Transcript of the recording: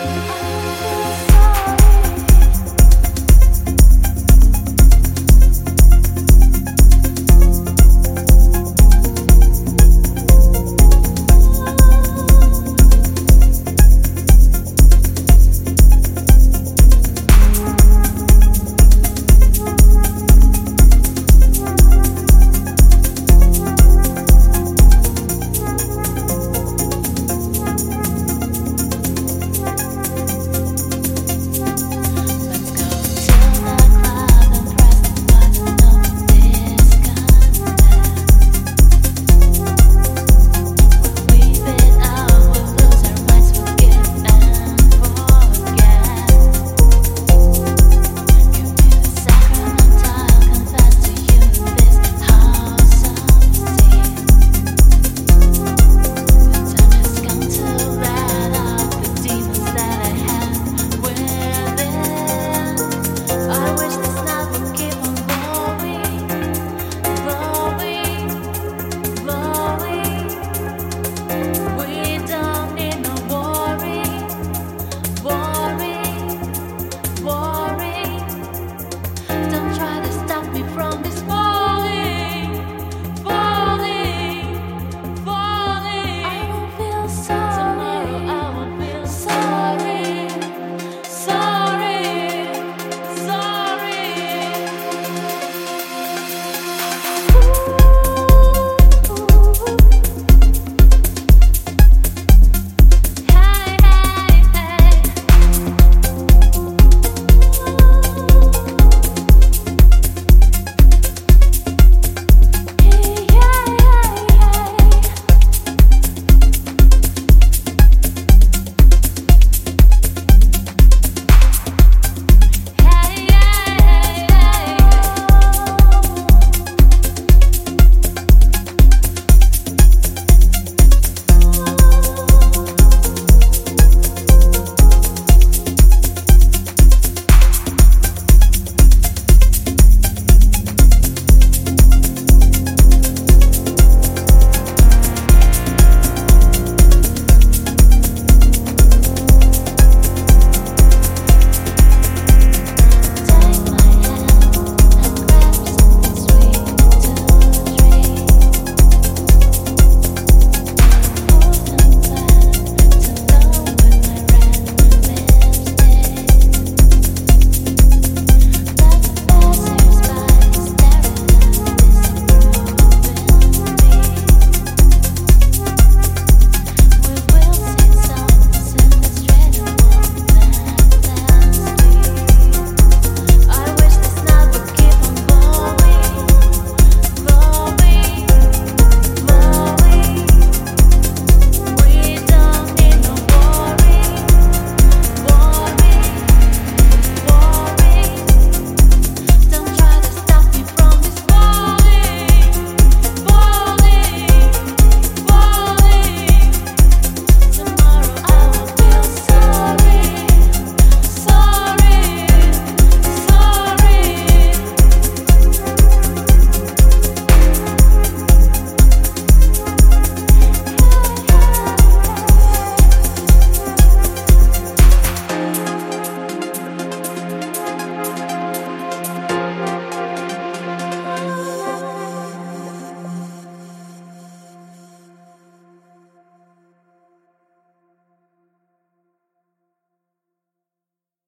Bye.